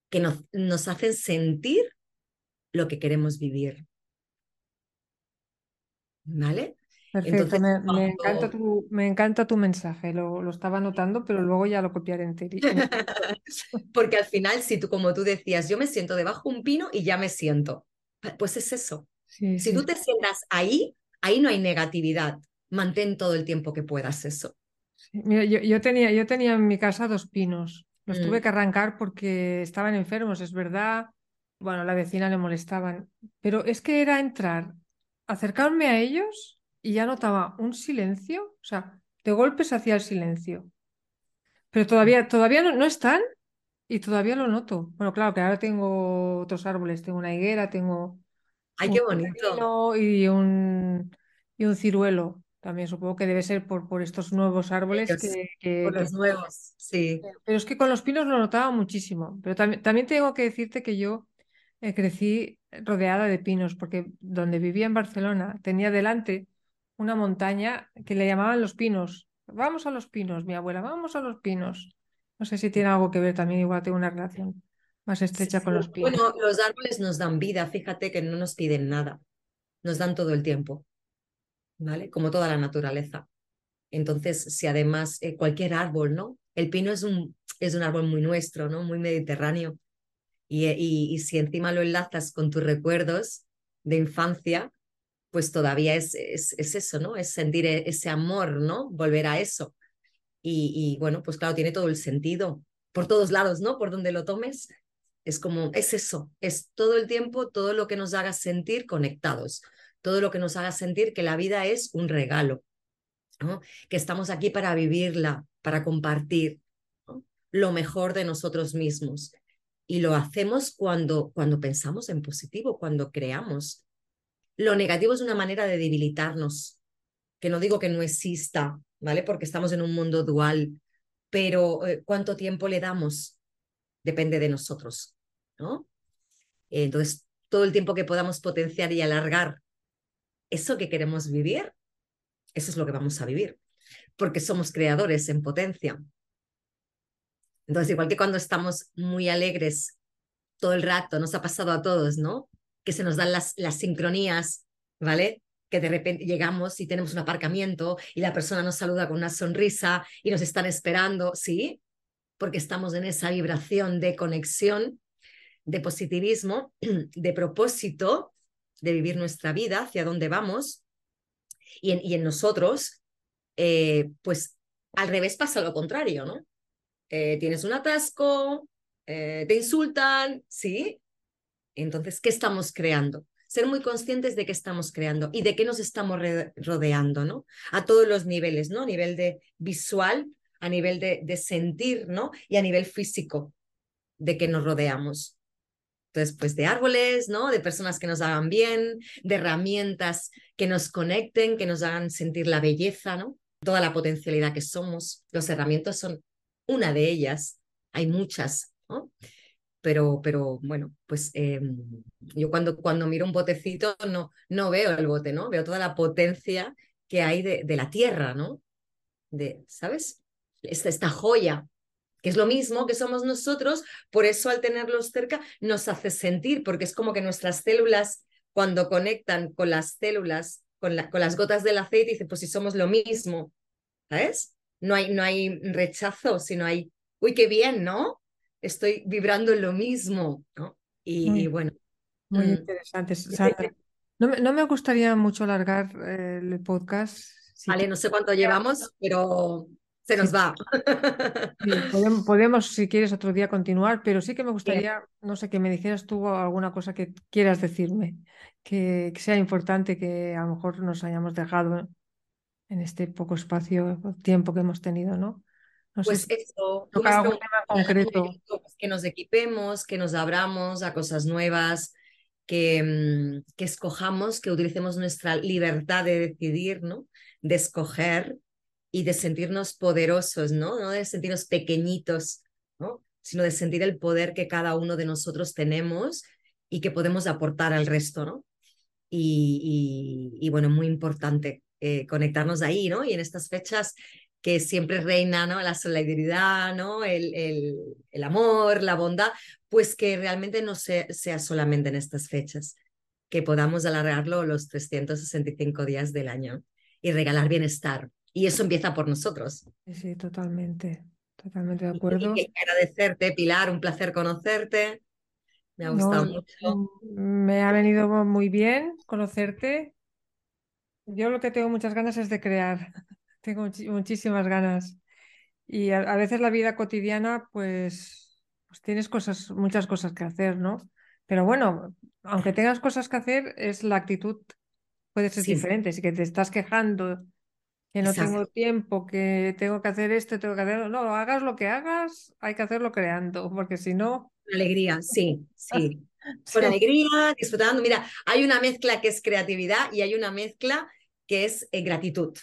que nos, nos hacen sentir lo que queremos vivir. ¿Vale? Perfecto, me, encanta tu, me, encanta tu, mensaje, lo, lo, estaba anotando, pero luego ya lo copiaré entero. [laughs] Porque al final, si tú, como tú decías, yo me siento debajo de un pino y ya me siento, pues es eso. si tú te sientas ahí, ahí no hay negatividad. Mantén todo el tiempo que puedas eso. Mira, yo, tenía, yo tenía en mi casa dos pinos. Los tuve mm. que arrancar porque estaban enfermos, es verdad. Bueno, la vecina le molestaban. Pero es que era entrar, acercarme a ellos y ya notaba un silencio, o sea, de golpes hacia el silencio. Pero todavía, todavía no, están y todavía lo noto. Bueno, claro que ahora tengo otros árboles, tengo una higuera, tengo Ay, qué bonito. y un, y un ciruelo. También supongo que debe ser por, por estos nuevos árboles que, Por los nuevos, sí. Pero es que con los pinos lo notaba muchísimo. Pero también, también tengo que decirte que yo eh, crecí rodeada de pinos, porque donde vivía en Barcelona tenía delante una montaña que le llamaban los pinos. Vamos a los pinos, mi abuela, vamos a los pinos. No sé si tiene algo que ver también, igual tengo una relación más estrecha con los pinos. Bueno, los árboles nos dan vida, fíjate que no nos piden nada, nos dan todo el tiempo. ¿vale? Como toda la naturaleza. Entonces, si además eh, cualquier árbol, ¿no? El pino es un, es un árbol muy nuestro, ¿no? Muy mediterráneo. Y, eh, y, si encima lo enlazas con tus recuerdos de infancia, pues todavía es, es, es, eso, ¿no? Es sentir e, ese amor, ¿no? Volver a eso. Y, y, bueno, pues claro, tiene todo el sentido. Por todos lados, ¿no? Por donde lo tomes, es como, es eso, es todo el tiempo, todo lo que nos haga sentir conectados todo lo que nos haga sentir que la vida es un regalo, que estamos aquí para vivirla, para compartir lo mejor de nosotros mismos. Y lo hacemos cuando, cuando pensamos en positivo, cuando creamos. Lo negativo es una manera de debilitarnos, que no digo que no exista, ¿vale? Porque estamos en un mundo dual, pero eh, ¿cuánto tiempo le damos? Depende de nosotros, ¿no? Entonces, todo el tiempo que podamos potenciar y alargar eso que queremos vivir, eso es lo que vamos a vivir, porque somos creadores en potencia. Entonces, igual que cuando estamos muy alegres todo el rato, nos ha pasado a todos, ¿no? Que se nos dan las, las sincronías, ¿vale? Que de repente llegamos y tenemos un aparcamiento y la persona nos saluda con una sonrisa y nos están esperando, ¿sí? Porque estamos en esa vibración de conexión, de positivismo, [clears throat] de propósito, de vivir nuestra vida, hacia dónde vamos, y en, y en nosotros, eh, pues al revés pasa lo contrario, ¿no? Eh, tienes un atasco, eh, te insultan, ¿sí? Entonces, ¿qué estamos creando? Ser muy conscientes de qué estamos creando y de qué nos estamos rodeando, ¿no? A todos los niveles, ¿no? A nivel de visual, a nivel de, sentir, ¿no? Y a nivel físico de que nos rodeamos. Entonces, pues de árboles, ¿no? De personas que nos hagan bien, de herramientas que nos conecten, que nos hagan sentir la belleza, ¿no? Toda la potencialidad que somos. Los herramientas son una de ellas. Hay muchas, ¿no? Pero, pero bueno, pues em, yo cuando, cuando miro un botecito no, no veo el bote, ¿no? Veo toda la potencia que hay de, la tierra, ¿no? de, ¿sabes? Esta, esta joya, que es lo mismo que somos nosotros, por eso al tenerlos cerca nos hace sentir, porque es como que nuestras células, cuando conectan con las células, con, con las gotas del aceite, dice, pues si somos lo mismo, ¿sabes? No hay, no hay rechazo, sino hay, uy, qué bien, ¿no? Estoy vibrando en lo mismo, ¿no? Y, bueno. Muy mm, interesante, No, no, me gustaría mucho alargar eh, el podcast. vale, no sé cuánto llevamos, pero se nos va. [laughs] podemos, si quieres, otro día continuar, pero sí que me gustaría, no sé, que me dijeras tú alguna cosa que quieras decirme, que, sea importante, que a lo mejor nos hayamos dejado en este poco espacio, tiempo que hemos tenido, ¿no? Pues eso, algún tema concreto. Que nos equipemos, que nos abramos a cosas nuevas, que, mm, que escojamos, que utilicemos nuestra libertad de decidir, ¿no? De escoger y de sentirnos poderosos, ¿no? No de sentirnos pequeñitos, ¿no? Sino de sentir el poder que cada uno de nosotros tenemos y que podemos aportar al resto, ¿no? Y, y, bueno, muy importante eh, conectarnos ahí, ¿no? Y en estas fechas que siempre reina, ¿no? La solidaridad, ¿no? El, el, el amor, la bondad, pues que realmente no sea, sea solamente en estas fechas, que podamos alargarlo los 365 días del año y regalar bienestar. Y eso empieza por nosotros. Sí, totalmente, totalmente de acuerdo. Y, agradecerte, Pilar, un placer conocerte. Me ha gustado mucho. Me ha venido muy bien conocerte. Yo lo que tengo muchas ganas es de crear. Tengo muchísimas ganas. Y a, veces la vida cotidiana, pues, pues tienes cosas, muchas cosas que hacer, ¿no? Pero bueno, aunque tengas cosas que hacer, es la actitud puede ser diferente. Si que te estás quejando, que no tengo tiempo, que tengo que hacer esto, tengo que hacerlo. No, hagas lo que hagas, hay que hacerlo creando, porque si no. Alegría, sí, sí. [laughs] Con alegría, disfrutando. Mira, hay una mezcla que es creatividad y hay una mezcla que es eh, gratitud.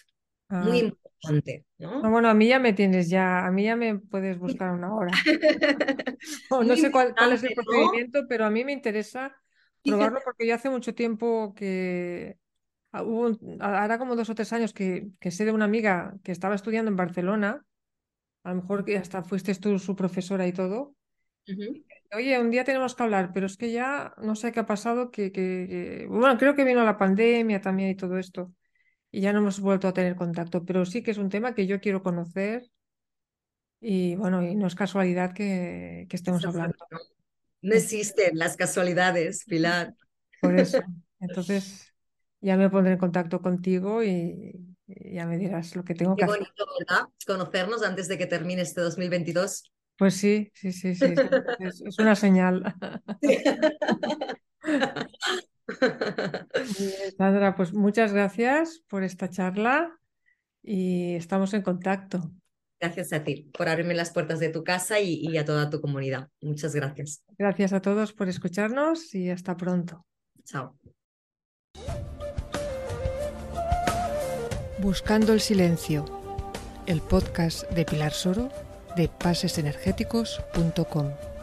Muy ah. importante. ¿no? bueno, a mí ya me tienes ya, a mí ya me puedes buscar una hora. [laughs] no sé cuál, es el procedimiento, pero a mí me interesa probarlo porque yo hace mucho tiempo que ah, hubo, ahora como dos o tres años que, que sé de una amiga que estaba estudiando en Barcelona, a lo mejor que hasta fuiste tú su profesora y todo. Oye, un día tenemos que hablar, pero es que ya no sé qué ha pasado, que, que, bueno, creo que vino la pandemia también y todo esto y ya no hemos vuelto a tener contacto, pero sí que es un tema que yo quiero conocer y bueno, y no es casualidad que, estemos hablando. No existen las casualidades, Pilar. Por eso. [laughs] Entonces, ya me pondré en contacto contigo y, ya me dirás lo que tengo que hacer. Qué bonito, ¿verdad? Conocernos antes de que termine este 2022. Pues sí, sí, sí, sí. es, es una señal. [laughs] [laughs] [laughs] Sandra, pues muchas gracias por esta charla y estamos en contacto. Gracias a ti por abrirme las puertas de tu casa y, a toda tu comunidad. Muchas gracias. Gracias a todos por escucharnos y hasta pronto. Chao. Buscando el silencio, el podcast de Pilar Soro de pasesenergéticos.com.